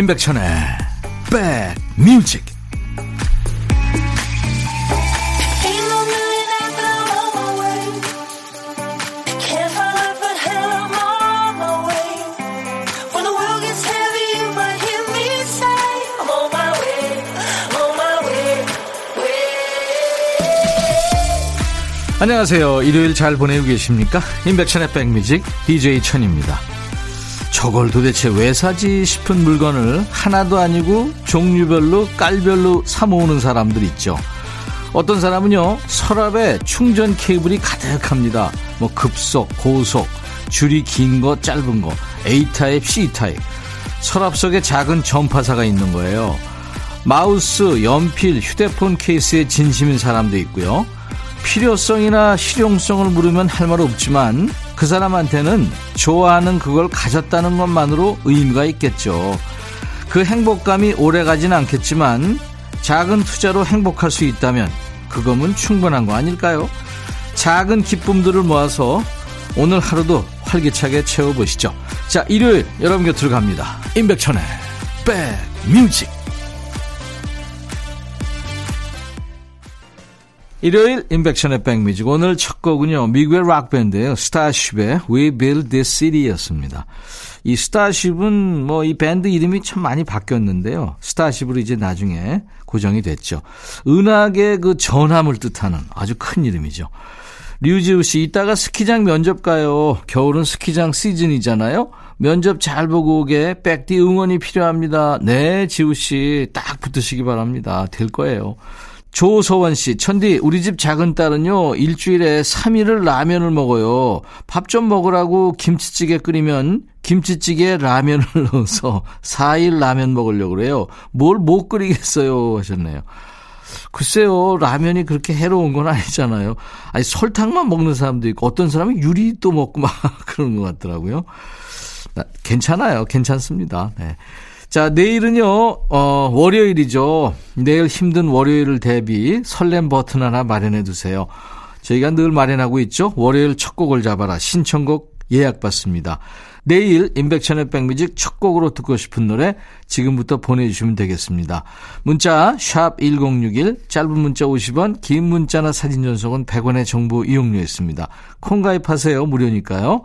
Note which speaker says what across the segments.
Speaker 1: 임백천의 백뮤직 안녕하세요. 일요일 잘 보내고 계십니까? 임백천의 백뮤직 DJ 천입니다. 저걸 도대체 왜 사지 싶은 물건을 하나도 아니고 종류별로 깔별로 사 모으는 사람들 있죠. 어떤 사람은요, 서랍에 충전 케이블이 가득합니다. 뭐 급속, 고속, 줄이 긴 거, 짧은 거, A타입, C타입. 서랍 속에 작은 전파사가 있는 거예요. 마우스, 연필, 휴대폰 케이스에 진심인 사람도 있고요. 필요성이나 실용성을 물으면 할 말 없지만 그 사람한테는 좋아하는 그걸 가졌다는 것만으로 의미가 있겠죠. 그 행복감이 오래 가진 않겠지만 작은 투자로 행복할 수 있다면 그거면 충분한 거 아닐까요? 작은 기쁨들을 모아서 오늘 하루도 활기차게 채워보시죠. 자, 일요일 여러분 곁으로 갑니다. 임백천의 백뮤직 일요일 임백천의 백뮤직. 오늘 첫 곡은요 미국의 락밴드예요. 스타쉽의 We Built This City였습니다. 이 스타쉽은 뭐 이 밴드 이름이 참 많이 바뀌었는데요. 스타쉽으로 이제 나중에 고정이 됐죠. 은하계 그 전함을 뜻하는 아주 큰 이름이죠. 류지우 씨 이따가 스키장 면접 가요. 겨울은 스키장 시즌이잖아요. 면접 잘 보고 오게 백디 응원이 필요합니다. 네 지우 씨 딱 붙으시기 바랍니다. 될 거예요 조서원 씨, 천디, 우리 집 작은 딸은요, 일주일에 3일을 라면을 먹어요. 밥 좀 먹으라고 김치찌개 끓이면 김치찌개에 라면을 넣어서 4일 라면 먹으려고 그래요. 뭘 못 끓이겠어요. 하셨네요. 글쎄요, 라면이 그렇게 해로운 건 아니잖아요. 아니, 설탕만 먹는 사람도 있고, 어떤 사람은 유리도 먹고 막 그런 것 같더라고요. 괜찮아요. 괜찮습니다. 네. 자, 내일은요, 어, 월요일이죠. 내일 힘든 월요일을 대비 설렘 버튼 하나 마련해 두세요. 저희가 늘 마련하고 있죠. 월요일 첫 곡을 잡아라. 신청곡 예약받습니다. 내일 인백천의 백뮤직 첫 곡으로 듣고 싶은 노래 지금부터 보내주시면 되겠습니다. 문자 1061, 짧은 문자 50원, 긴 문자나 사진 전송은 100원의 정보 이용료 있습니다. 콩 가입하세요. 무료니까요.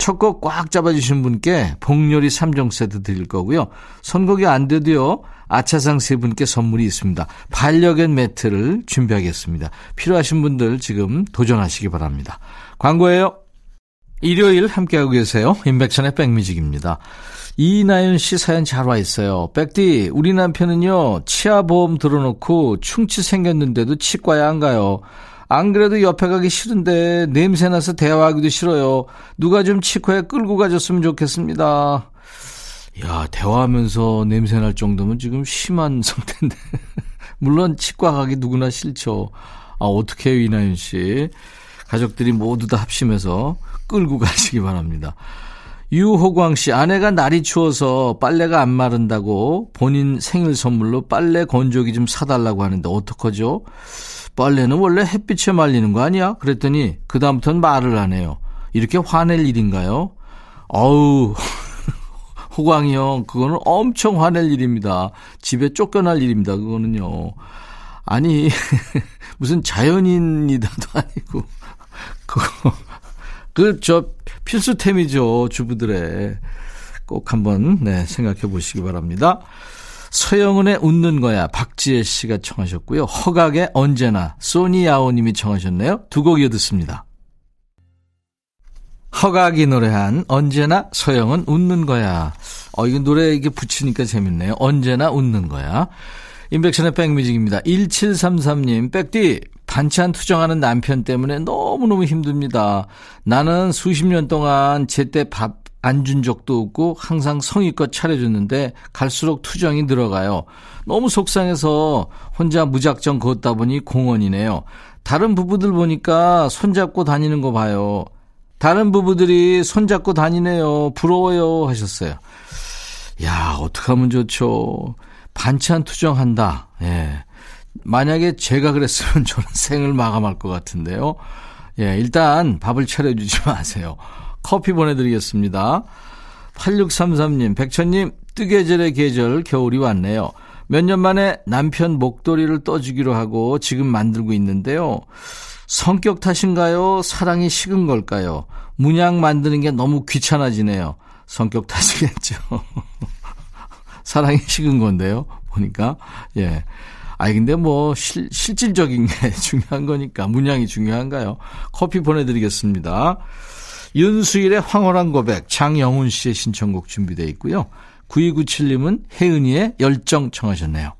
Speaker 1: 첫 곡 꽉 잡아주신 분께 복요리 3종 세트 드릴 거고요. 선곡이 안 돼도요. 아차상 세 분께 선물이 있습니다. 반려견 매트를 준비하겠습니다. 필요하신 분들 지금 도전하시기 바랍니다. 광고예요. 일요일 함께하고 계세요. 인백천의 백뮤직입니다. 이나연 씨 사연 잘 와 있어요. 백디, 우리 남편은요, 치아보험 들어놓고 충치 생겼는데도 치과에 안 가요. 안 그래도 옆에 가기 싫은데 냄새나서 대화하기도 싫어요. 누가 좀 치과에 끌고 가줬으면 좋겠습니다. 야, 대화하면서 냄새날 정도면 지금 심한 상태인데. 물론 치과 가기 누구나 싫죠. 아, 어떻게 해요, 이나윤 씨. 가족들이 모두 다 합심해서 끌고 가시기 바랍니다. 유호광 씨, 아내가 날이 추워서 빨래가 안 마른다고 본인 생일 선물로 빨래 건조기 좀 사달라고 하는데 어떡하죠? 빨래는 원래 햇빛에 말리는 거 아니야? 그랬더니 그다음부터는 말을 안 해요. 이렇게 화낼 일인가요? 어우, 호광이 형, 그거는 엄청 화낼 일입니다. 집에 쫓겨날 일입니다. 그거는요. 아니, 무슨 자연인이다도 아니고, 그거, 그, 저, 필수템이죠. 주부들의. 꼭 한번, 네, 생각해 보시기 바랍니다. 서영은의 웃는 거야 박지혜 씨가 청하셨고요. 허각의 언제나 소니야오님이 청하셨네요. 두 곡 이어 듣습니다. 허각이 노래한 언제나 서영은 웃는 거야. 어, 이거 노래 이게 붙이니까 재밌네요. 언제나 웃는 거야. 인백션의 백뮤직입니다. 1733님, 백디, 반찬 투정하는 남편 때문에 너무너무 힘듭니다. 나는 수십 년 동안 제때 밥 안 준 적도 없고 항상 성의껏 차려줬는데 갈수록 투정이 늘어가요. 너무 속상해서 혼자 무작정 걷다 보니 공원이네요. 다른 부부들 보니까 손잡고 다니는 거 봐요. 다른 부부들이 손잡고 다니네요. 부러워요. 하셨어요. 야, 어떡하면 좋죠. 반찬 투정한다. 예. 만약에 제가 그랬으면 저는 생을 마감할 것 같은데요. 예, 일단 밥을 차려주지 마세요. 커피 보내드리겠습니다. 8633님, 백천님, 뜨개질의 계절, 겨울이 왔네요. 몇 년 만에 남편 목도리를 떠주기로 하고 지금 만들고 있는데요. 성격 탓인가요? 사랑이 식은 걸까요? 문양 만드는 게 너무 귀찮아지네요. 성격 탓이겠죠. 사랑이 식은 건데요. 보니까. 예. 아니, 근데 뭐, 실, 실질적인 게 중요한 거니까. 문양이 중요한가요? 커피 보내드리겠습니다. 윤수일의 황홀한 고백, 장영훈 씨의 신청곡 준비되어 있고요. 9297님은 혜은이의 열정 청하셨네요.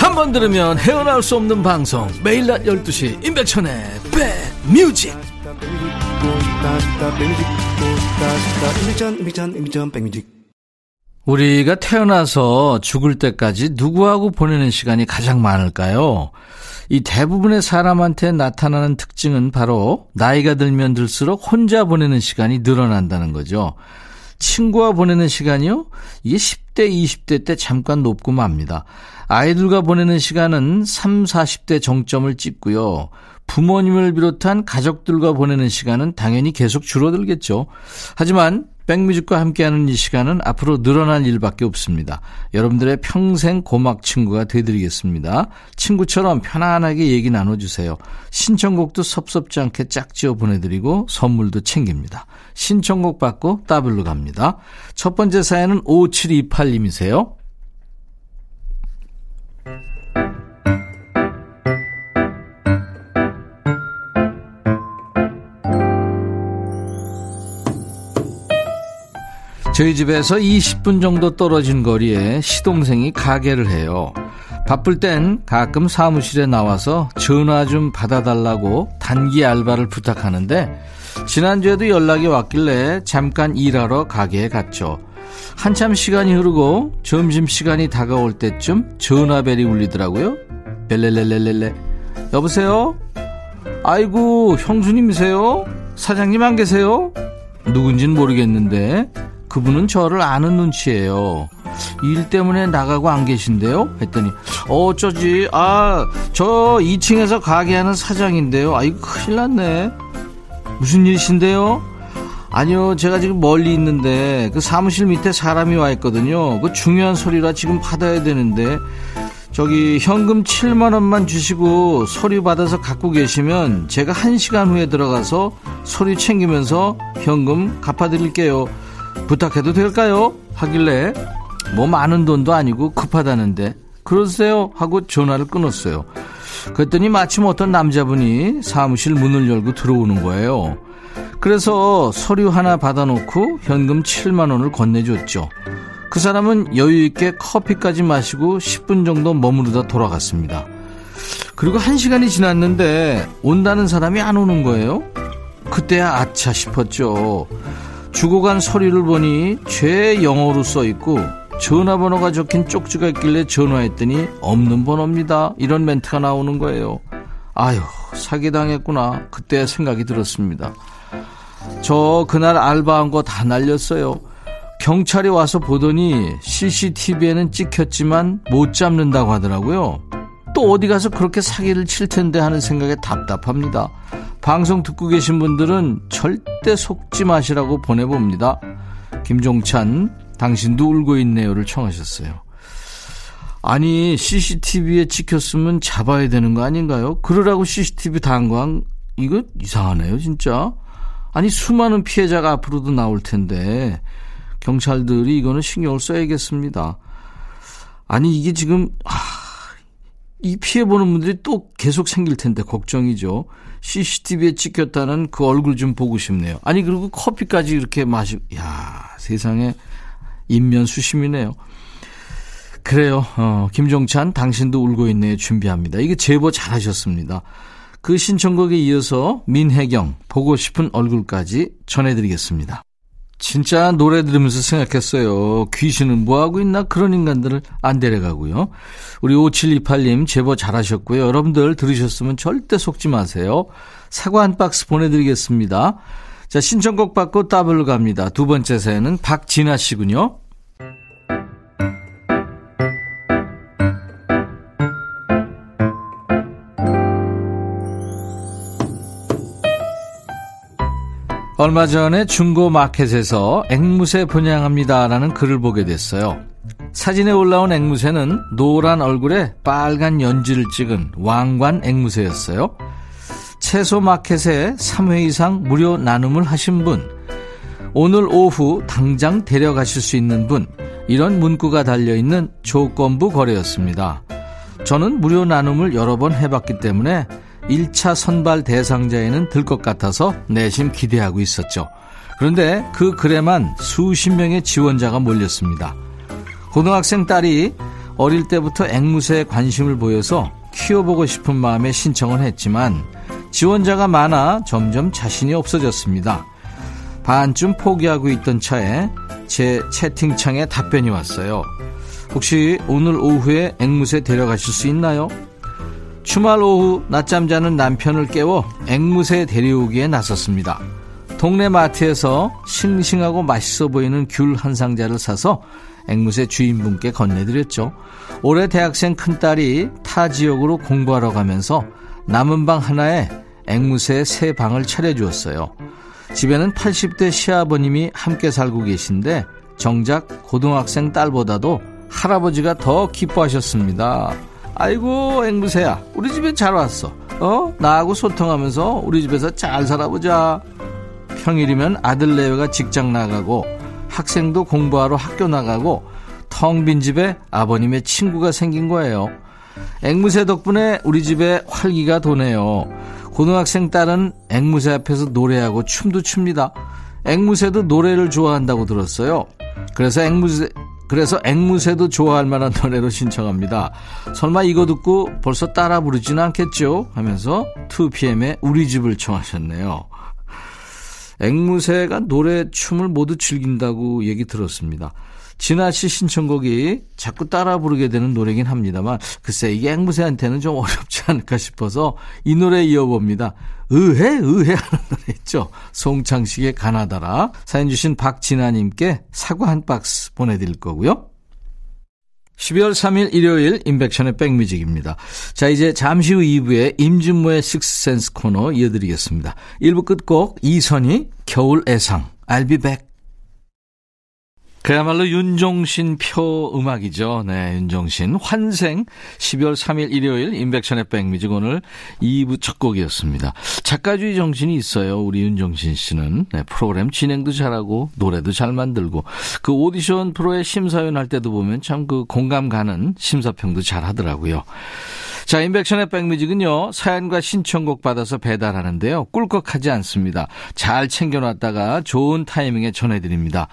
Speaker 1: 한 번 들으면 헤어나올 수 없는 방송 매일 낮 12시 임백천의 백뮤직 우리가 태어나서 죽을 때까지 누구하고 보내는 시간이 가장 많을까요? 이 대부분의 사람한테 나타나는 특징은 바로 나이가 들면 들수록 혼자 보내는 시간이 늘어난다는 거죠. 친구와 보내는 시간이요? 이게 10대, 20대 때 잠깐 높고 맙니다. 아이들과 보내는 시간은 3, 40대 정점을 찍고요. 부모님을 비롯한 가족들과 보내는 시간은 당연히 계속 줄어들겠죠. 하지만 백뮤직과 함께하는 이 시간은 앞으로 늘어날 일밖에 없습니다. 여러분들의 평생 고막 친구가 되드리겠습니다. 친구처럼 편안하게 얘기 나눠주세요. 신청곡도 섭섭지 않게 짝지어 보내드리고 선물도 챙깁니다. 신청곡 받고 따블로 갑니다. 첫 번째 사연은 5728님이세요. 저희 집에서 20분 정도 떨어진 거리에 시동생이 가게를 해요. 바쁠 땐 가끔 사무실에 나와서 전화 좀 받아달라고 단기 알바를 부탁하는데 지난주에도 연락이 왔길래 잠깐 일하러 가게에 갔죠. 한참 시간이 흐르고 점심시간이 다가올 때쯤 전화벨이 울리더라고요. 벨레레레레레. 여보세요? 아이고, 형수님이세요? 사장님 안 계세요? 누군진 모르겠는데 그분은 저를 아는 눈치예요. 일 때문에 나가고 안 계신데요? 했더니 어쩌지? 아, 저 2층에서 가게 하는 사장인데요. 아이고 큰일 났네. 무슨 일이신데요? 아니요, 제가 지금 멀리 있는데 그 사무실 밑에 사람이 와 있거든요. 그 중요한 소리라 지금 받아야 되는데 저기 현금 7만 원만 주시고 서류 받아서 갖고 계시면 제가 1시간 후에 들어가서 서류 챙기면서 현금 갚아 드릴게요. 부탁해도 될까요? 하길래 뭐 많은 돈도 아니고 급하다는데 그러세요 하고 전화를 끊었어요. 그랬더니 마침 어떤 남자분이 사무실 문을 열고 들어오는 거예요. 그래서 서류 하나 받아놓고 현금 7만 원을 건네줬죠. 그 사람은 여유있게 커피까지 마시고 10분 정도 머무르다 돌아갔습니다. 그리고 1시간이 지났는데 온다는 사람이 안 오는 거예요. 그때야 아차 싶었죠. 주고 간 서류를 보니 죄 영어로 써 있고 전화번호가 적힌 쪽지가 있길래 전화했더니 없는 번호입니다. 이런 멘트가 나오는 거예요. 아유, 사기당했구나. 그때 생각이 들었습니다. 저 그날 알바한 거 다 날렸어요. 경찰이 와서 보더니 CCTV에는 찍혔지만 못 잡는다고 하더라고요. 또 어디 가서 그렇게 사기를 칠 텐데 하는 생각에 답답합니다. 방송 듣고 계신 분들은 절대 속지 마시라고 보내봅니다. 김종찬, 당신도 울고 있네요를 청하셨어요. 아니, CCTV에 찍혔으면 잡아야 되는 거 아닌가요? 그러라고 CCTV 단광, 이거 이상하네요, 진짜. 아니, 수많은 피해자가 앞으로도 나올 텐데, 경찰들이 이거는 신경을 써야겠습니다. 아니, 이게 지금, 아, 이 피해보는 분들이 또 계속 생길 텐데, 걱정이죠. CCTV에 찍혔다는 그 얼굴 좀 보고 싶네요. 아니 그리고 커피까지 이렇게 마시고 야 세상에 인면 수심이네요. 그래요. 어, 김종찬 당신도 울고 있네요. 준비합니다. 이게 제보 잘하셨습니다. 그 신청곡에 이어서 민혜경 보고 싶은 얼굴까지 전해드리겠습니다. 진짜 노래 들으면서 생각했어요. 귀신은 뭐하고 있나? 그런 인간들을 안 데려가고요. 우리 5728님 제보 잘하셨고요. 여러분들 들으셨으면 절대 속지 마세요. 사과 한 박스 보내드리겠습니다. 자, 신청곡 받고 따블로 갑니다. 두 번째 사연은 박진아 씨군요. 얼마 전에 중고 마켓에서 앵무새 분양합니다라는 글을 보게 됐어요. 사진에 올라온 앵무새는 노란 얼굴에 빨간 연지를 찍은 왕관 앵무새였어요. 채소 마켓에 3회 이상 무료 나눔을 하신 분, 오늘 오후 당장 데려가실 수 있는 분, 이런 문구가 달려있는 조건부 거래였습니다. 저는 무료 나눔을 여러 번 해봤기 때문에 1차 선발 대상자에는 들 것 같아서 내심 기대하고 있었죠. 그런데 그 글에만 수십 명의 지원자가 몰렸습니다. 고등학생 딸이 어릴 때부터 앵무새에 관심을 보여서 키워보고 싶은 마음에 신청을 했지만 지원자가 많아 점점 자신이 없어졌습니다. 반쯤 포기하고 있던 차에 제 채팅창에 답변이 왔어요. 혹시 오늘 오후에 앵무새 데려가실 수 있나요? 주말 오후 낮잠 자는 남편을 깨워 앵무새 데려오기에 나섰습니다. 동네 마트에서 싱싱하고 맛있어 보이는 귤 한 상자를 사서 앵무새 주인분께 건네드렸죠. 올해 대학생 큰딸이 타 지역으로 공부하러 가면서 남은 방 하나에 앵무새 세 방을 차려주었어요. 집에는 80대 시아버님이 함께 살고 계신데 정작 고등학생 딸보다도 할아버지가 더 기뻐하셨습니다. 아이고 앵무새야 우리 집에 잘 왔어. 어? 나하고 소통하면서 우리 집에서 잘 살아보자. 평일이면 아들 내외가 직장 나가고 학생도 공부하러 학교 나가고 텅 빈 집에 아버님의 친구가 생긴 거예요. 앵무새 덕분에 우리 집에 활기가 도네요. 고등학생 딸은 앵무새 앞에서 노래하고 춤도 춥니다. 앵무새도 노래를 좋아한다고 들었어요. 그래서 앵무새 그래서 앵무새도 좋아할 만한 노래로 신청합니다. 설마 이거 듣고 벌써 따라 부르지는 않겠죠? 하면서 2PM의 우리 집을 청하셨네요. 앵무새가 노래, 춤을 모두 즐긴다고 얘기 들었습니다. 진아 씨 신청곡이 자꾸 따라 부르게 되는 노래긴 합니다만 글쎄 이게 앵무새한테는 좀 어렵지 않을까 싶어서 이 노래 이어봅니다. 의해 의해 하는 노래 있죠. 송창식의 가나다라 사연 주신 박진아님께 사과 한 박스 보내드릴 거고요. 12월 3일 일요일 인백션의 백뮤직입니다. 자 이제 잠시 후 2부에 임진모의 식스센스 코너 이어드리겠습니다. 1부 끝곡 이선희 겨울 애상 I'll be back 그야말로 윤종신 표 음악이죠. 네, 윤종신 환생 12월 3일 일요일 인백션의 백뮤직 오늘 2부 첫 곡이었습니다. 작가주의 정신이 있어요. 우리 윤종신 씨는 네, 프로그램 진행도 잘하고 노래도 잘 만들고 그 오디션 프로의 심사위원 할 때도 보면 참 그 공감 가는 심사평도 잘 하더라고요. 자, 인백션의 백뮤직은요, 사연과 신청곡 받아서 배달하는데요. 꿀꺽하지 않습니다. 잘 챙겨놨다가 좋은 타이밍에 전해드립니다.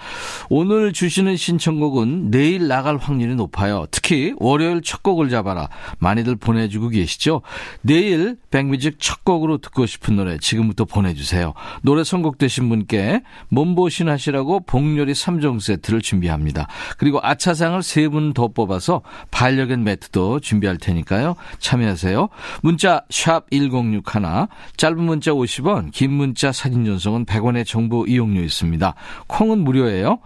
Speaker 1: 오늘 주시는 신청곡은 내일 나갈 확률이 높아요. 특히 월요일 첫 곡을 잡아라. 많이들 보내주고 계시죠? 내일 백뮤직 첫 곡으로 듣고 싶은 노래 지금부터 보내주세요. 노래 선곡되신 분께 몸보신 하시라고 복요리 3종 세트를 준비합니다. 그리고 아차상을 3분 더 뽑아서 반려견 매트도 준비할 테니까요. 참여하세요. 문자 1061, 짧은 문자 50원, 긴 문자 사진 전송은 100원의 정보 이용료 있습니다. 콩은 무료예요.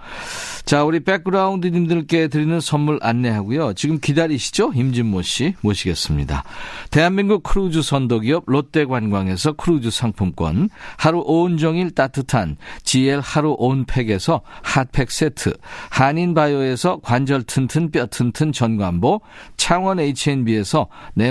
Speaker 1: 자, 우리 백그라운드님들께 드리는 선물 안내하고요. 지금 기다리시죠? 임진모 씨 모시겠습니다. 대한민국 크루즈 선도기업 롯데관광에서 크루즈 상품권, 하루 온종일 따뜻한 GL 하루 온팩에서 핫팩 세트, 한인바이오에서 관절 튼튼 뼈 튼튼 전관보, 창원 H&B에서 내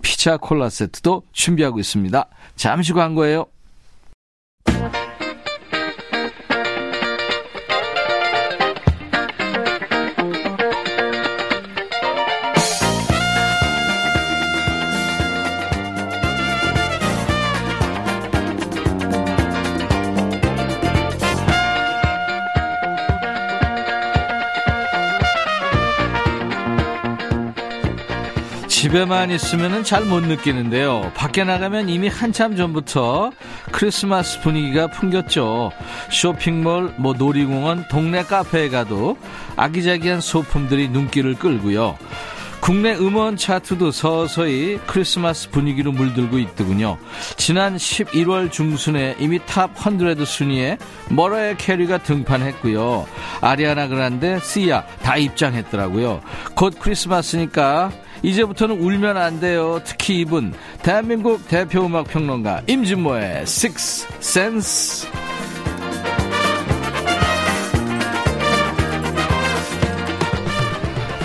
Speaker 1: 피자 콜라 세트도 준비하고 있습니다. 잠시 광고예요. 집에만 있으면 잘 못 느끼는데요. 밖에 나가면 이미 한참 전부터 크리스마스 분위기가 풍겼죠. 쇼핑몰, 뭐 놀이공원, 동네 카페에 가도 아기자기한 소품들이 눈길을 끌고요. 국내 음원 차트도 서서히 크리스마스 분위기로 물들고 있더군요. 지난 11월 중순에 이미 Top 100 순위에 머라이어 캐리가 등판했고요. 아리아나 그란데, 시아 다 입장했더라고요. 곧 크리스마스니까 이제부터는 울면 안 돼요. 특히 이분 대한민국 대표 음악 평론가 임진모의 Six Sense.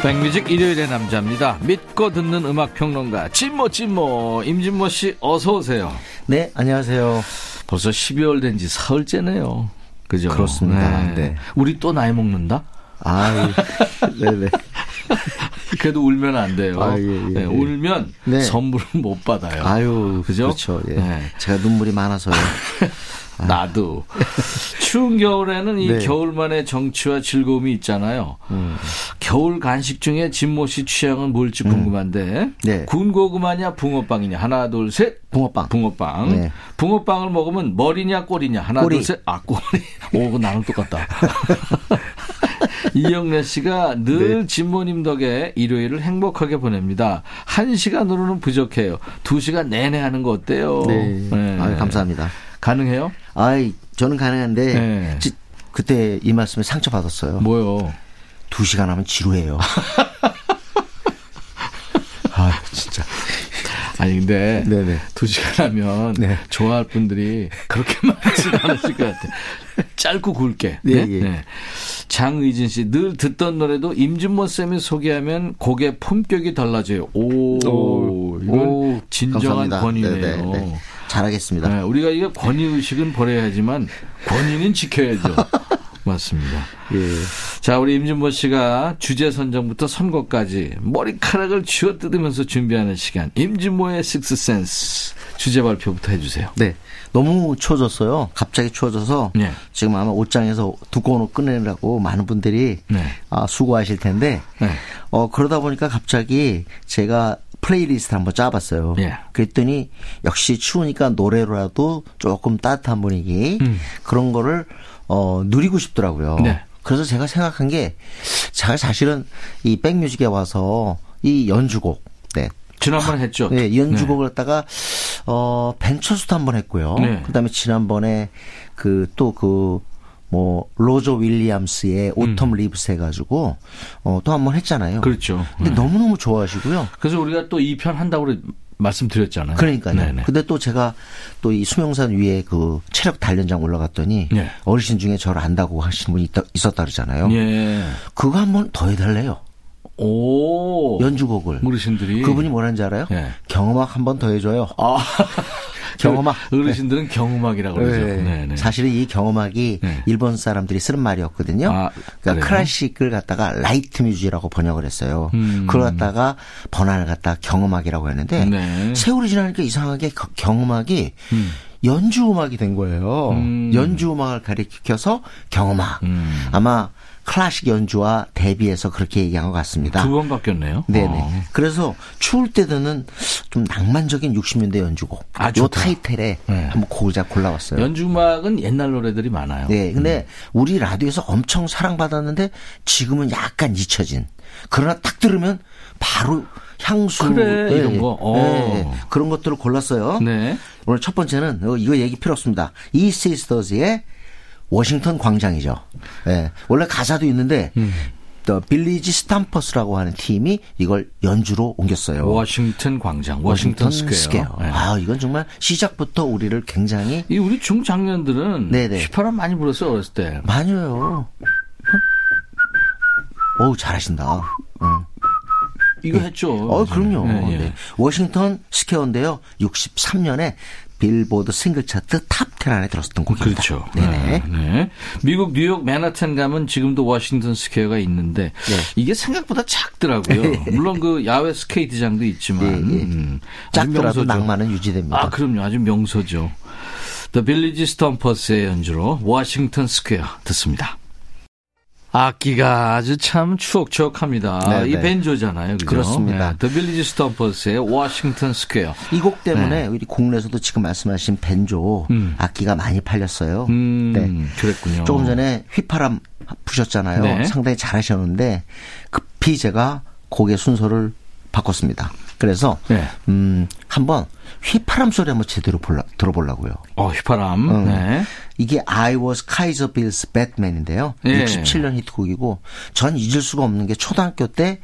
Speaker 1: 백뮤직 일요일의 남자입니다. 믿고 듣는 음악 평론가 진모 진모 임진모 씨 어서 오세요.
Speaker 2: 네, 안녕하세요.
Speaker 1: 벌써 12월 된 지 사흘째네요. 그죠?
Speaker 2: 그렇습니다. 네. 네.
Speaker 1: 우리 또 나이 먹는다?
Speaker 2: 아, 네네.
Speaker 1: 그래도 울면 안 돼요.
Speaker 2: 아, 예, 예,
Speaker 1: 네, 울면 네. 선물을 못 받아요.
Speaker 2: 아유, 그죠? 그렇죠. 예. 네. 제가 눈물이 많아서요.
Speaker 1: 나도. 추운 겨울에는 이 네. 겨울만의 정취와 즐거움이 있잖아요. 음. 겨울 간식 중에 진모 씨 취향은 뭘지 음. 궁금한데. 네. 군고구마냐 붕어빵이냐. 하나 둘 셋.
Speaker 2: 붕어빵.
Speaker 1: 붕어빵. 네. 붕어빵을 먹으면 머리냐 꼬리냐. 하나 꼬리. 둘 셋. 아 꼬리. 오, 나랑 똑같다. 이영래 씨가 늘 네. 진모님 덕에 일요일을 행복하게 보냅니다. 한 시간으로는 부족해요. 두 시간 내내 하는 거 어때요?
Speaker 2: 네. 네. 아, 감사합니다.
Speaker 1: 가능해요?
Speaker 2: 아이, 저는 가능한데, 네. 지, 그때 이 말씀에 상처 받았어요.
Speaker 1: 뭐요?
Speaker 2: 두 시간 하면 지루해요.
Speaker 1: 아, 진짜. 아니 근데 네네. 두 시간 하면 네. 좋아할 분들이 그렇게 많지 않으실 것 같아. 짧고 굵게. 네. 네? 네. 장의진 씨 늘 듣던 노래도 임준모 쌤이 소개하면 곡의 품격이 달라져요. 오, 오 이건 오, 진정한 감사합니다. 권위네요. 네네. 네.
Speaker 2: 잘하겠습니다.
Speaker 1: 네, 우리가 이거 권위 의식은 버려야지만 권위는 지켜야죠. 맞습니다. 예. 자, 우리 임준모 씨가 주제 선정부터 선거까지 머리카락을 쥐어 뜯으면서 준비하는 시간. 임준모의 식스센스 주제 발표부터 해주세요.
Speaker 2: 네. 너무 추워졌어요. 갑자기 추워져서 네. 지금 아마 옷장에서 두꺼운 옷 꺼내려고 많은 분들이 네. 아, 수고하실 텐데 네. 어, 그러다 보니까 갑자기 제가 플레이리스트 한번 짜봤어요. 예. 그랬더니 역시 추우니까 노래로라도 조금 따뜻한 분위기 음. 그런 거를 어, 누리고 싶더라고요. 네. 그래서 제가 생각한 게 제가 사실은 이 백뮤직에 와서 이 연주곡 네.
Speaker 1: 지난번에 했죠.
Speaker 2: 네, 연주곡을 네. 갖다가 어 벤처스도 한번 했고요. 네. 그다음에 지난번에 그 또그 그 뭐 로저 윌리엄스의 Autumn 음. Leaves 해가지고 어, 또 한 번 했잖아요.
Speaker 1: 그렇죠.
Speaker 2: 근데 네. 너무 너무 좋아하시고요.
Speaker 1: 그래서 우리가 또 이 편 한다고 말씀드렸잖아요.
Speaker 2: 그러니까요. 네네. 근데 또 제가 또 이 수명산 위에 그 체력 단련장 올라갔더니 네. 어르신 중에 저를 안다고 하시는 분이 있다, 있었다 그러잖아요. 예. 그거 한 번 더 해달래요.
Speaker 1: 오.
Speaker 2: 연주곡을.
Speaker 1: 어르신들이.
Speaker 2: 그분이 뭐라는지 알아요? 예. 경음악 한번 더 해줘요. 아. 경음악.
Speaker 1: 어르신들은 네. 경음악이라고 그러죠. 네.
Speaker 2: 네. 네. 사실은 이 경음악이 네. 일본 사람들이 쓰는 말이었거든요. 아, 그러니까 클래식을 갖다가 light music이라고 번역을 했어요. 음. 그걸 갖다가 번안을 갖다 경음악이라고 했는데 네. 세월이 지나니까 이상하게 경음악이 음. 연주 음악이 된 거예요. 음. 연주 음악을 가리켜서 경음악. 음. 아마 클래식 연주와 대비해서 그렇게 얘기한 것 같습니다.
Speaker 1: 두 번 바뀌었네요.
Speaker 2: 네네. 어. 그래서 추울 때 듣는 좀 낭만적인 60년대 연주곡. 아, 요 타이틀에 네. 한번 고자 골라왔어요.
Speaker 1: 연주음악은 옛날 노래들이 많아요.
Speaker 2: 네. 근데 음. 우리 라디오에서 엄청 사랑받았는데 지금은 약간 잊혀진. 그러나 딱 들으면 바로 향수
Speaker 1: 그래, 네, 이런 거 네,
Speaker 2: 네, 그런 것들을 골랐어요. 네. 오늘 첫 번째는 어, 이거 얘기 필요 없습니다. 이 시스터즈의 워싱턴 광장이죠. 예. 원래 가사도 있는데 음. The Village Stompers라고 하는 팀이 이걸 연주로 옮겼어요.
Speaker 1: 워싱턴 광장, 워싱턴, Washington Square. Square.
Speaker 2: 네. 아, 이건 정말 시작부터 우리를 굉장히
Speaker 1: 이 우리 중장년들은 네네. 휘파람 많이 불었어요, 어렸을 때.
Speaker 2: 많이요. 어우, 잘하신다. 응.
Speaker 1: 이거 네. 했죠.
Speaker 2: 어, 그럼요. 네, 네. Washington Square인데요. 63년에 빌보드 싱글 차트 top 10 안에 들었었던 곡입니다.
Speaker 1: 그렇죠. 네네. 아, 네. 미국 뉴욕 맨하탄 가면 지금도 Washington Square가 있는데 네. 이게 생각보다 작더라고요. 네. 물론 그 야외 스케이트장도 있지만 네, 네. 음,
Speaker 2: 작더라도 낭만은 유지됩니다.
Speaker 1: 아 그럼요. 아주 명소죠. The Village Stompers 의 연주로 Washington Square 듣습니다. 악기가 아주 참 추억추억합니다. 네네. 이 네. 벤조잖아요. 그죠?
Speaker 2: 그렇습니다.
Speaker 1: 네. The Village Stompers의 Washington Square.
Speaker 2: 이 곡 때문에 네. 우리 국내에서도 지금 말씀하신 벤조 음. 악기가 많이 팔렸어요.
Speaker 1: 음, 네. 그랬군요.
Speaker 2: 조금 전에 휘파람 부셨잖아요. 네. 상당히 잘하셨는데 급히 제가 곡의 순서를 바꿨습니다. 그래서 네. 음 한번 휘파람 소리 한번 제대로 볼라, 들어보려고요.
Speaker 1: 어 휘파람. 음. 네.
Speaker 2: 이게 I Was Kaiser Bill's Batman인데요. 네. 67년 히트곡이고 전 잊을 수가 없는 게 초등학교 때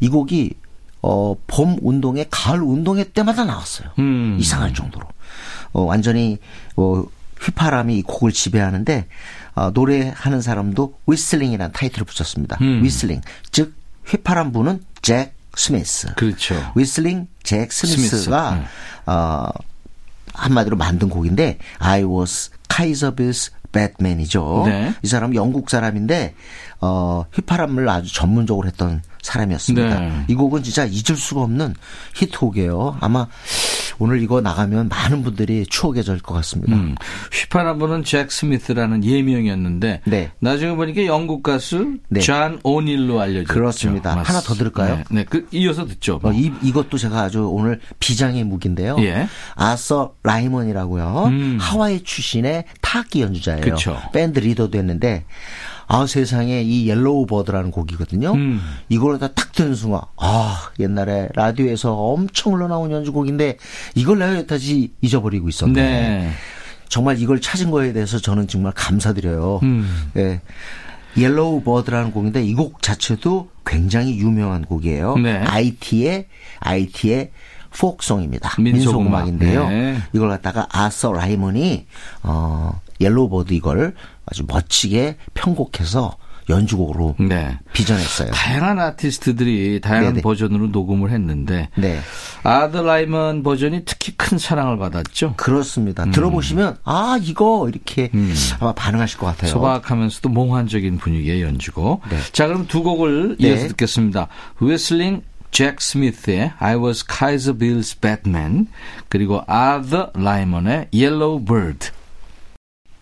Speaker 2: 이 곡이 어, 봄 운동회, 가을 운동회 때마다 나왔어요. 음. 이상할 정도로. 어, 완전히, 어, 휘파람이 이 곡을 지배하는데, 어, 노래하는 사람도 whistling이라는 타이틀을 붙였습니다. 음. Whistling. 즉, 휘파람 부는 잭 스미스.
Speaker 1: 그렇죠.
Speaker 2: Whistling 잭 스미스가 스미스. 네. 어 한마디로 만든 곡인데 I was Kaiser's Batman이죠. 네. 이 사람 영국 사람인데 어 휘파람을 아주 전문적으로 했던 사람이었습니다. 네. 이 곡은 진짜 잊을 수가 없는 히트곡이에요. 아마 오늘 이거 나가면 많은 분들이 추억에 젖을 것 같습니다. 음.
Speaker 1: 휘파람 부는 잭 스미스라는 예명이었는데 네. 나중에 보니까 영국 가수 네. 존 오닐로 알려졌죠.
Speaker 2: 그렇습니다. 맞... 하나 더 들을까요?
Speaker 1: 네, 네. 그 이어서 듣죠.
Speaker 2: 뭐. 어, 이, 이것도 제가 아주 오늘 비장의 무기인데요. 예. 아서 라이먼이라고요. 음. 하와이 출신의 타악기 연주자예요. 그쵸. 밴드 리더도 했는데 아 세상에 이 Yellow Bird라는 곡이거든요. 음. 이걸 다딱 듣는 순간 아 옛날에 라디오에서 엄청 흘러나온 연주곡인데 이걸 내가 여태까지 잊어버리고 있었네. 네. 정말 이걸 찾은 거에 대해서 저는 정말 감사드려요. 음. 예. Yellow Bird라는 곡인데 이 곡 자체도 굉장히 유명한 곡이에요. 네. 아이티의 아이티의 포크송입니다. 민속음악. 인데요 네. 이걸 갖다가 아서 라이먼이 어 Yellow Bird 이걸 아주 멋지게 편곡해서 연주곡으로 네. 빚어냈어요.
Speaker 1: 다양한 아티스트들이 다양한 네네. 버전으로 녹음을 했는데 네. 아더 라이먼 버전이 특히 큰 사랑을 받았죠.
Speaker 2: 그렇습니다. 음. 들어보시면 아 이거 이렇게 음. 아마 반응하실 것 같아요.
Speaker 1: 소박하면서도 몽환적인 분위기의 연주곡. 네. 자 그럼 두 곡을 네. 이어서 듣겠습니다. Whistling 잭 스미스의 I was Kaiser Bill's Batman 그리고 아더 라이먼의 Yellow Bird.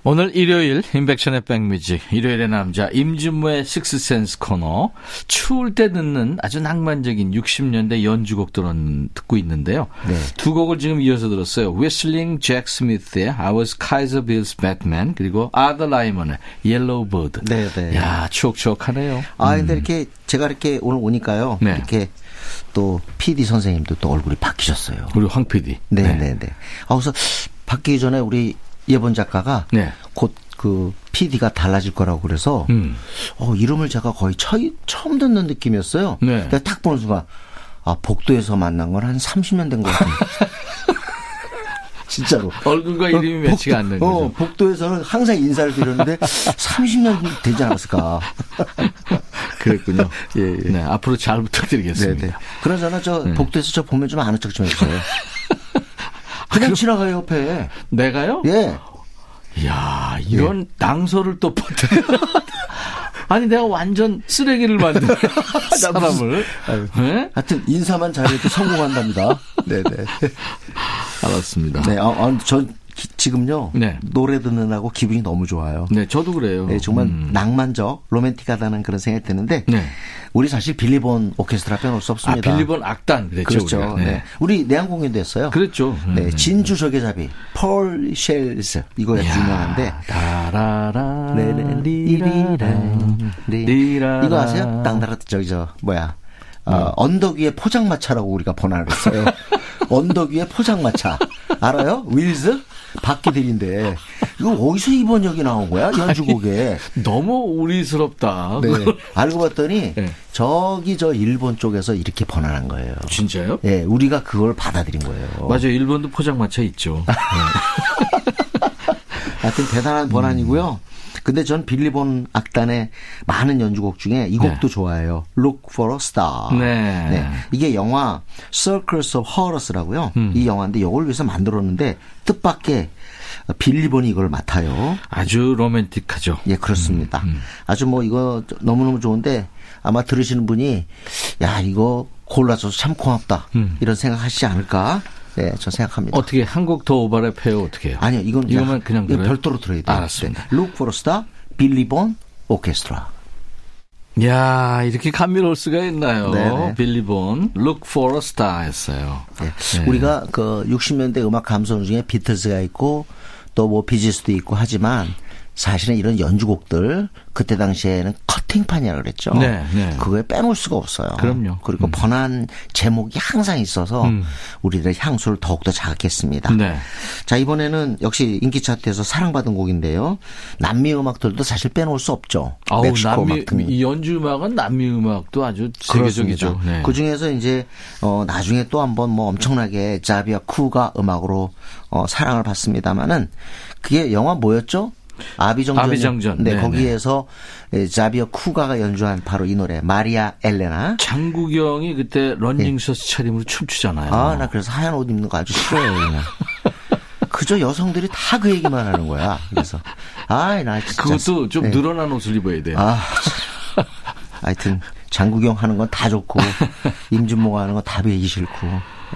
Speaker 1: 오늘 일요일 인백션의 백뮤직 일요일의 남자 임진모의 식스센스 코너 추울 때 듣는 아주 낭만적인 60년대 연주곡 들은 듣고 있는데요. 네. 두 곡을 지금 이어서 들었어요. Whistling Jack Smith의 I Was Kaiser Bill's Batman 그리고 Arthur Lyman의 Yellow Bird. 네, 네. 야 추억추억하네요.
Speaker 2: 아 근데 음. 이렇게 제가 이렇게 오늘 오니까요. 네. 이렇게 또 PD 선생님도 또 얼굴이 바뀌셨어요.
Speaker 1: 우리 황 PD.
Speaker 2: 네, 네, 네. 네. 아 그래서 바뀌기 전에 우리 예본 작가가 네. 곧그 PD가 달라질 거라고 그래서 음. 어 이름을 제가 거의 처, 처음 듣는 느낌이었어요. 네. 내가 딱 보는 순간 아 복도에서 만난 건 한 30년 된 것 같은데. 진짜로.
Speaker 1: 얼굴과 이름이 어, 매치가 않는 거죠.
Speaker 2: 어, 복도에서는 항상 인사를 드렸는데 30년 되지 않았을까.
Speaker 1: 그랬군요. 예, 예. 네, 앞으로 잘 부탁드리겠습니다. 네네. 네.
Speaker 2: 그러잖아, 저 네. 복도에서 저 보면 좀 아는 척 좀 해주세요. 그냥 그, 지나가요 옆에.
Speaker 1: 내가요?
Speaker 2: 예.
Speaker 1: 이야 이런 예. 낭설을 또 퍼뜨려. 아니 내가 완전 쓰레기를 만든 사람을.
Speaker 2: 네? 하여튼 인사만 잘해도 성공한답니다. 네네.
Speaker 1: 알았습니다.
Speaker 2: 네, 아, 아, 저 지금요 네. 노래 듣는다고 기분이 너무 좋아요.
Speaker 1: 네, 저도 그래요.
Speaker 2: 네, 정말 음. 낭만적, 로맨틱하다는 그런 생각이 드는데 네. 우리 사실 빌리본 오케스트라 빼놓을 수 없습니다.
Speaker 1: 아, 빌리본 악단 그랬죠.
Speaker 2: 그렇죠. 네. 네. 우리 내한 공연도 했어요.
Speaker 1: 그랬죠.
Speaker 2: 네, 음. 진주 저계잡이 폴 쉘스 이거 유명한데.
Speaker 1: 다라라 리리라
Speaker 2: 리라 이거 아세요? 땅다라 저기 저 뭐야? 어, 네. 언덕 위에 포장마차라고 우리가 번안을 했어요. 언덕 위에 포장마차. 알아요? 윌즈? 박기들인데 이거 어디서 이번 역이 나온 거야 연주곡에
Speaker 1: 너무 우리스럽다.
Speaker 2: 네. 알고 봤더니 네. 저기 저 일본 쪽에서 이렇게 번안한 거예요.
Speaker 1: 진짜요?
Speaker 2: 네, 우리가 그걸 받아들인 거예요.
Speaker 1: 맞아요. 일본도 포장마차 있죠. 네.
Speaker 2: 하여튼 대단한 번안이고요. 음. 근데 전 빌리본 악단의 많은 연주곡 중에 이 곡도 네. 좋아해요. Look for a Star. 네. 네. 이게 영화 Circles of Horrors라고요. 음. 이 영화인데 이걸 위해서 만들었는데 뜻밖의 빌리본이 이걸 맡아요.
Speaker 1: 아주 로맨틱하죠.
Speaker 2: 예, 그렇습니다. 음, 음. 아주 뭐 이거 너무너무 좋은데 아마 들으시는 분이 야, 이거 골라줘서 참 고맙다. 음. 이런 생각 하시지 않을까? 네, 저 생각합니다.
Speaker 1: 어떻게 한국 더 오버랩해요? 어떻게 해요?
Speaker 2: 아니요, 이건
Speaker 1: 이거만 그냥 들어요?
Speaker 2: 별도로 들어야 돼요.
Speaker 1: 알았습니다.
Speaker 2: 네. Look for a Star, 빌리 본 오케스트라.
Speaker 1: 야 이렇게 감미로울 수가 있나요? 네네. 빌리본 Look for a Star 했어요. 네.
Speaker 2: 네. 우리가 그 60년대 음악 감성 중에 비틀즈가 있고 또 뭐 비지스도 있고 하지만 사실은 이런 연주곡들 그때 당시에는 커팅판이라고 그랬죠. 네, 네. 그거에 빼놓을 수가 없어요.
Speaker 1: 그럼요.
Speaker 2: 그리고 음. 번한 제목이 항상 있어서 음. 우리들의 향수를 더욱더 자극했습니다. 네. 자 이번에는 역시 인기 차트에서 사랑받은 곡인데요. 남미 음악들도 사실 빼놓을 수 없죠.
Speaker 1: 아우, 남미 이 연주 음악은 남미 음악도 아주 세계적이죠.
Speaker 2: 네. 그 중에서 이제 어 나중에 또 한번 뭐 엄청나게 자비아 쿠가 음악으로 어 사랑을 받습니다마는 그게 영화 뭐였죠? 아비정전.
Speaker 1: 아비정전.
Speaker 2: 네, 네네. 거기에서 자비어 쿠가가 연주한 바로 이 노래 마리아 엘레나.
Speaker 1: 장국영이 그때 런닝셔츠 네. 차림으로 춤추잖아요.
Speaker 2: 아, 나 그래서 하얀 옷 입는 거 아주 싫어요, 그냥. 그저 여성들이 다 그 얘기만 하는 거야. 그래서 아, 나 진짜
Speaker 1: 그것도 좀 네. 늘어난 옷을 입어야 돼. 아.
Speaker 2: 하여튼 장국영 하는 건 다 좋고 임준모가 하는 건 다 배기 싫고.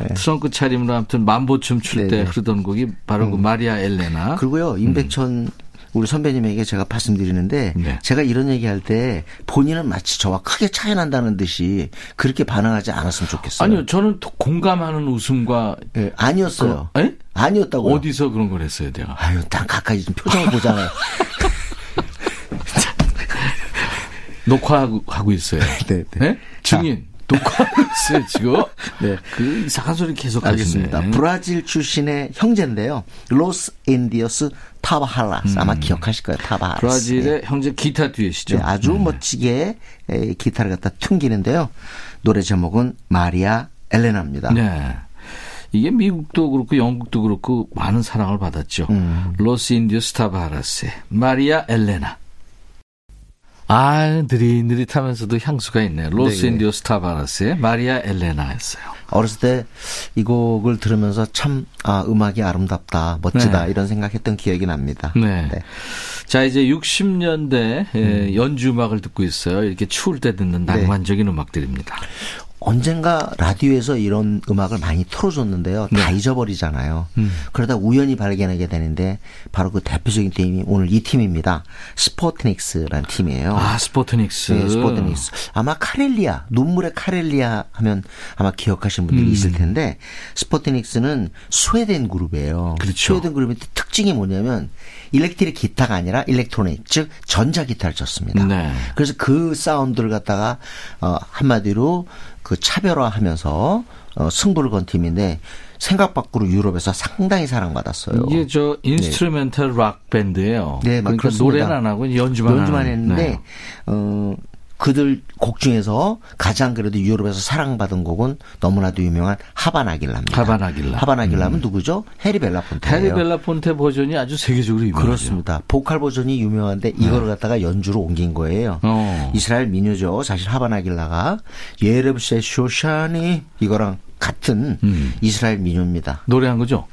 Speaker 1: 네. 트렁크 차림으로 아무튼 만보춤 출때 네, 네. 흐르던 곡이 바로 그 음. 그 마리아 엘레나.
Speaker 2: 그리고요 임백천 음. 우리 선배님에게 제가 말씀드리는데 네. 제가 이런 얘기할 때 본인은 마치 저와 크게 차이 난다는 듯이 그렇게 반응하지 않았으면 좋겠어요.
Speaker 1: 아니요, 저는 공감하는 웃음과
Speaker 2: 네, 아니었어요. 그, 에? 아니었다고.
Speaker 1: 어디서 그런 걸 했어요, 내가?
Speaker 2: 아유, 딱 가까이 좀 표정을 보잖아요.
Speaker 1: 녹화하고 하고 있어요. 네, 네. 네? 증인. 있어요, 지금. 네. 그 이상한 소리 계속 하겠습니다.
Speaker 2: 브라질 출신의 형제인데요. Los Indios Tabajaras. 음. 아마 기억하실 거예요, Tabajaras.
Speaker 1: 브라질의 네. 형제 기타 듀엣이죠.
Speaker 2: 네, 아주 음. 멋지게 기타를 갖다 튕기는데요. 노래 제목은 마리아 엘레나입니다. 네.
Speaker 1: 이게 미국도 그렇고 영국도 그렇고 많은 사랑을 받았죠. 음. Los Indios Tabajaras 마리아 엘레나. 아, 느릿느릿하면서도 향수가 있네요. Los 네. Indios Tabajaras의 마리아 엘레나였어요.
Speaker 2: 어렸을 때 이 곡을 들으면서 참, 아, 음악이 아름답다, 멋지다, 네. 이런 생각했던 기억이 납니다. 네. 네.
Speaker 1: 자, 이제 60년대 음. 연주 음악을 듣고 있어요. 이렇게 추울 때 듣는 네. 낭만적인 음악들입니다.
Speaker 2: 언젠가 라디오에서 이런 음악을 많이 틀어줬는데요. 다 네. 잊어버리잖아요. 음. 그러다 우연히 발견하게 되는데 바로 그 대표적인 팀이 오늘 이 팀입니다. 스포트닉스라는 팀이에요.
Speaker 1: 아, 스포트닉스. 네,
Speaker 2: 스포트닉스. 아마 카렐리아, 눈물의 카렐리아 하면 아마 기억하시는 분들이 음. 있을 텐데 스포트닉스는 스웨덴 그룹이에요. 그렇죠. 스웨덴 그룹의 특징이 뭐냐면 electric 기타가 아니라 electronic, 즉 전자 기타를 쳤습니다. 네. 그래서 그 사운드를 갖다가 어 한마디로 그 차별화하면서 어, 승부를 건 팀인데 생각 밖으로 유럽에서 상당히 사랑받았어요.
Speaker 1: 이게 저 instrumental 네. 락 밴드예요. 네, 그러니까 노래는 안 하고 연주만
Speaker 2: 연주만 했는데 네. 어 그들 곡 중에서 가장 그래도 유럽에서 사랑받은 곡은 너무나도 유명한 하바나길라입니다.
Speaker 1: 하바나길라.
Speaker 2: 하바나길라면 음. 누구죠? 해리 벨라폰테.
Speaker 1: 해리 벨라폰테 버전이 아주 세계적으로 유명하죠.
Speaker 2: 그렇습니다. 보컬 버전이 유명한데 이거를 네. 갖다가 연주로 옮긴 거예요. 어. 이스라엘 민요죠. 사실 하바나길라가 예르브세 쇼샤니 이거랑 같은 음. 이스라엘 민요입니다.
Speaker 1: 노래한 거죠?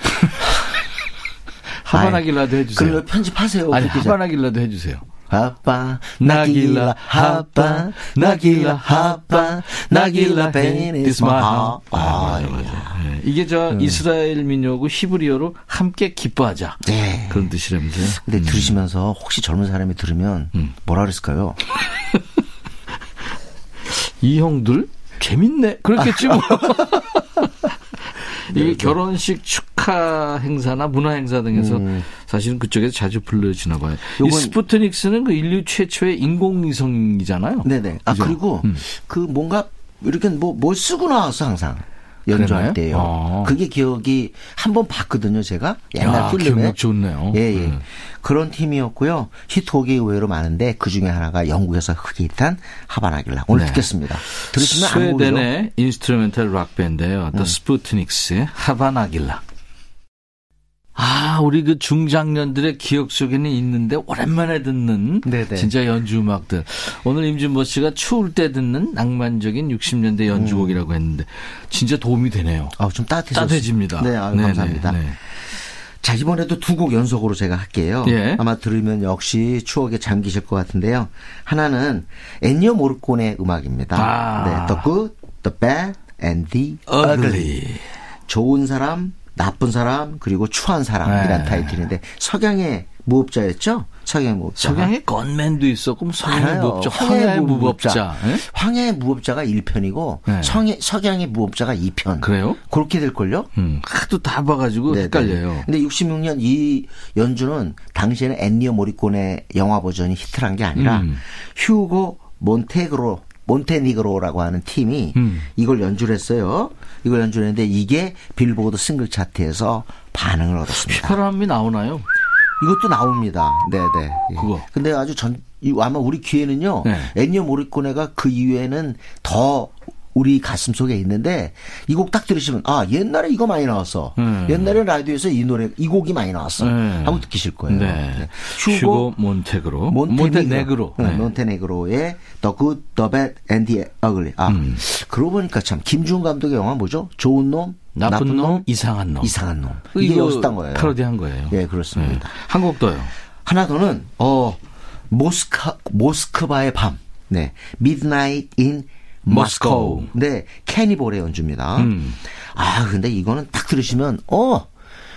Speaker 1: 하바나길라도 해주세요.
Speaker 2: 그리고 편집하세요.
Speaker 1: 아니, 하바나길라도 해주세요.
Speaker 2: 하빠 나길라 하빠 나길라 하빠 나길라 베니스마
Speaker 1: 아, 맞아 맞아. 네. 이게 저 음. 이스라엘 민요고 히브리어로 함께 기뻐하자. 네. 그런 뜻이라면서요.
Speaker 2: 근데 음. 들으시면서 혹시 젊은 사람이 들으면 음. 뭐라 그랬을까요?
Speaker 1: 이 형들 재밌네. 그렇겠지 뭐. 이게 네, 네. 결혼식 축 하 행사나 문화 행사 등에서 음. 사실은 그쪽에서 자주 불러지나 봐요. 이 스푸트닉스는 그 인류 최초의 인공위성이잖아요.
Speaker 2: 네네. 아 그죠? 그리고 음. 그 뭔가 이렇게 뭐, 뭘 쓰고 나와서 항상. 연주할 때요. 아. 그게 기억이 한 번 봤거든요, 제가. 옛날 야, 필름에.
Speaker 1: 기억 좋네요.
Speaker 2: 예, 예. 음. 그런 팀이었고요. 히트곡이 의외로 많은데 그 중에 하나가 영국에서 크게 히트한 하바나길라. 오늘 네. 듣겠습니다.
Speaker 1: 들으시면 스웨덴의 instrumental 락 밴드예요. 더 음. 스푸트닉스의 하바나길라. 아, 우리 그 중장년들의 기억 속에는 있는데 오랜만에 듣는 네네. 진짜 연주 음악들. 오늘 임진모 씨가 추울 때 듣는 낭만적인 60년대 연주곡이라고 했는데 진짜 도움이 되네요.
Speaker 2: 아, 좀 따뜻해졌...
Speaker 1: 따뜻해집니다.
Speaker 2: 네, 아유, 감사합니다. 네. 자, 이번에도 두 곡 연속으로 제가 할게요. 예. 아마 들으면 역시 추억에 잠기실 것 같은데요. 하나는 엔니오 모르콘의 음악입니다. 아. 네, The Good, The Bad and The Ugly. ugly. 좋은 사람, 나쁜 사람 그리고 추한 사람이란 네. 타이틀인데 석양의 무법자였죠? 석양의 무법자.
Speaker 1: 석양의 건맨도 있었고 뭐 석양의 무법자, 황야의 무법자.
Speaker 2: 네? 황야의 무법자가 1편이고 네. 성의, 석양의 무법자가 2편.
Speaker 1: 그래요?
Speaker 2: 그렇게 될 걸요?
Speaker 1: 음, 하도 다 봐가지고 네네. 헷갈려요.
Speaker 2: 근데 66년 이 연주는 당시에는 엔니오 모리코네의 영화 버전이 히트한 게 아니라 음. 휴고 몬테그로 몬테니그로라고 하는 팀이 음. 이걸 연주를 했어요. 이걸 연주를 했는데 이게 빌보드 싱글 차트에서 반응을 얻었습니다.
Speaker 1: 휘파람이 나오나요?
Speaker 2: 이것도 나옵니다. 네네.
Speaker 1: 예. 그거.
Speaker 2: 근데 아주 전, 아마 우리 귀에는요. 네. 엔니오 모리코네가 그 이후에는 더 우리 가슴 속에 있는데 이 곡 딱 들으시면 아 옛날에 이거 많이 나왔어. 음. 옛날에 라디오에서 이 노래 이 곡이 많이 나왔어. 음. 하고 느끼실 거예요. 네.
Speaker 1: 네. 휴고, 몬테그로 몬테네그로
Speaker 2: 네. 몬테네그로의 The Good, The Bad and The Ugly. 아 음. 그러고 보니까 참 김주훈 감독의 영화 뭐죠? 좋은 놈,
Speaker 1: 나쁜, 나쁜 놈, 놈, 이상한 놈.
Speaker 2: 이상한 놈. 이게 여기서 딴 거예요.
Speaker 1: 패러디한 거예요.
Speaker 2: 예, 그렇습니다. 네.
Speaker 1: 한곡 더요.
Speaker 2: 하나 더는 어 모스카 모스크바의 밤. 네. Midnight in 머스코. 네, 캐니볼의 연주입니다. 음. 아, 근데 이거는 딱 들으시면, 어,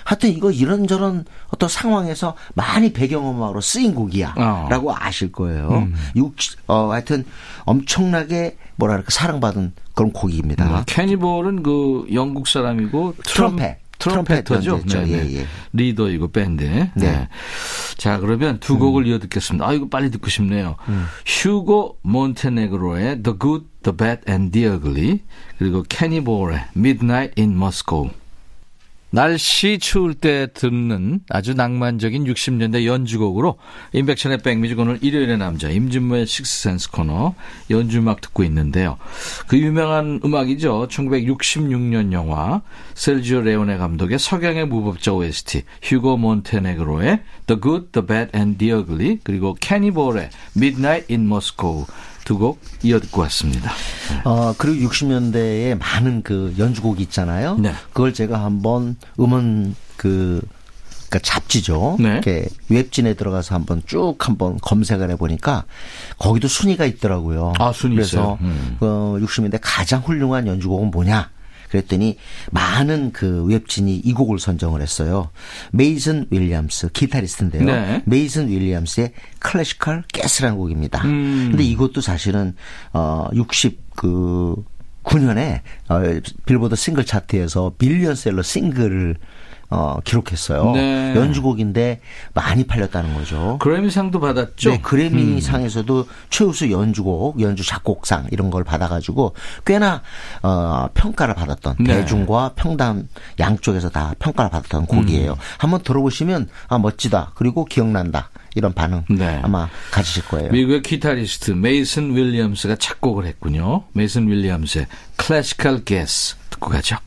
Speaker 2: 하여튼 이거 이런저런 어떤 상황에서 많이 배경음악으로 쓰인 곡이야. 어. 라고 아실 거예요. 음. 육, 어, 하여튼 엄청나게 뭐랄까 사랑받은 그런 곡입니다. 음,
Speaker 1: 캐니볼은 그 영국 사람이고
Speaker 2: 트럼펫.
Speaker 1: 트럼펫터죠. 네, 네. 예, 예. 리더이고 밴드. 네. 네. 자, 그러면 두 곡을 음. 이어 듣겠습니다. 아, 이거 빨리 듣고 싶네요. 음. 휴고 몬테네그로의 The Good, The Bad and The Ugly 그리고 캐니볼의 Midnight in Moscow. 날씨 추울 때 듣는 아주 낭만적인 60년대 연주곡으로 인백션의 백뮤직 오늘 일요일의 남자 임진모의 식스센스 코너 연주음악 듣고 있는데요. 그 유명한 음악이죠. 1966년 영화 셀지오 레오네 감독의 석양의 무법자 OST 휴고 몬테네그로의 The Good, The Bad and The Ugly 그리고 캐니볼의 Midnight in Moscow 두 곡 이어 듣고 왔습니다.
Speaker 2: 네. 어, 그리고 60년대에 많은 그 연주곡이 있잖아요. 네. 그걸 제가 한번 음원 그 그러니까 잡지죠. 네. 이렇게 웹진에 들어가서 한번 쭉 한번 검색을 해보니까 거기도 순위가 있더라고요.
Speaker 1: 아, 순위
Speaker 2: 그래서
Speaker 1: 있어요?
Speaker 2: 음. 어, 60년대 가장 훌륭한 연주곡은 뭐냐? 그랬더니 많은 그 웹진이 이 곡을 선정을 했어요. 메이슨 윌리엄스 기타리스트인데요. 네. 메이슨 윌리엄스의 Classical Gas라는 곡입니다. 음. 근데 이것도 사실은 어60그 9년에 어, 빌보드 싱글 차트에서 밀리언셀러 싱글을 어, 기록했어요. 네. 연주곡인데 많이 팔렸다는 거죠.
Speaker 1: 그래미상도 받았죠.
Speaker 2: 네, 그래미상에서도 음. 최우수 연주곡, 연주 작곡상 이런 걸 받아가지고 꽤나 어, 평가를 받았던 네. 대중과 평단 양쪽에서 다 평가를 받았던 곡이에요. 음. 한번 들어보시면 아 멋지다 그리고 기억난다 이런 반응 네. 아마 가지실 거예요.
Speaker 1: 미국의 기타리스트 메이슨 윌리엄스가 작곡을 했군요. 메이슨 윌리엄스의 Classical Gas 듣고 가죠.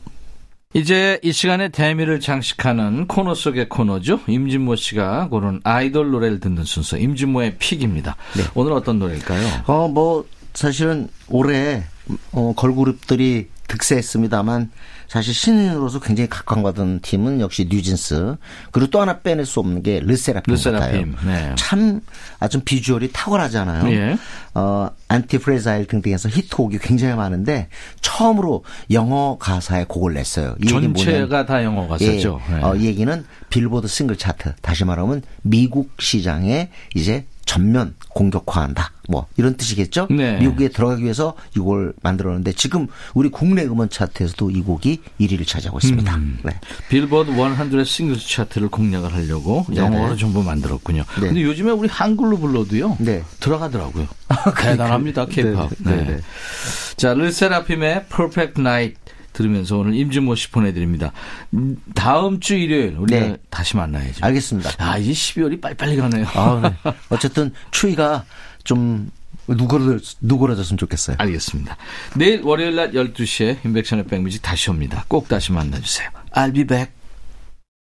Speaker 1: 이제 이 시간의 대미를 장식하는 코너 속의 코너죠. 임진모 씨가 고른 아이돌 노래를 듣는 순서 임진모의 pick입니다. 네. 오늘 어떤 노래일까요?
Speaker 2: 어, 뭐 사실은 올해 어, 걸그룹들이 득세했습니다만 사실 신인으로서 굉장히 각광받은 팀은 역시 뉴진스 그리고 또 하나 빼낼 수 없는 게 르세라핌, 르세라핌. 네. 참 아주 비주얼이 탁월하잖아요. 예. 어 ANTIFRAGILE 등등해서 히트곡이 굉장히 많은데 처음으로 영어 가사의 곡을 냈어요.
Speaker 1: 이 전체가 다 영어 가사죠.
Speaker 2: 예. 네. 어, 이 얘기는 빌보드 싱글 차트 다시 말하면 미국 시장에 이제 전면 공격화한다. 뭐 이런 뜻이겠죠. 네. 미국에 들어가기 위해서 이걸 만들었는데 지금 우리 국내 음원 차트에서도 이 곡이 1위를 차지하고 있습니다. 음. 네.
Speaker 1: 빌보드 100 싱글 차트를 공략을 하려고 네네. 영어로 네. 전부 만들었군요. 네. 근데 요즘에 우리 한글로 불러도요. 네. 들어가더라고요. 대단합니다. 케이팝. 네. 네. 자, 르세라핌의 Perfect Night 들으면서 오늘 임진모 씨 보내드립니다. 다음 주 일요일 우리가 네. 다시 만나야죠.
Speaker 2: 알겠습니다.
Speaker 1: 아, 이제 12월이 빨리빨리 가네요.
Speaker 2: 아, 네. 어쨌든 추위가 좀 누그러, 누그러졌으면 좋겠어요.
Speaker 1: 알겠습니다. 내일 월요일 낮 12시에 인백션의 백뮤직 다시 옵니다. 꼭 다시 만나주세요. I'll be back.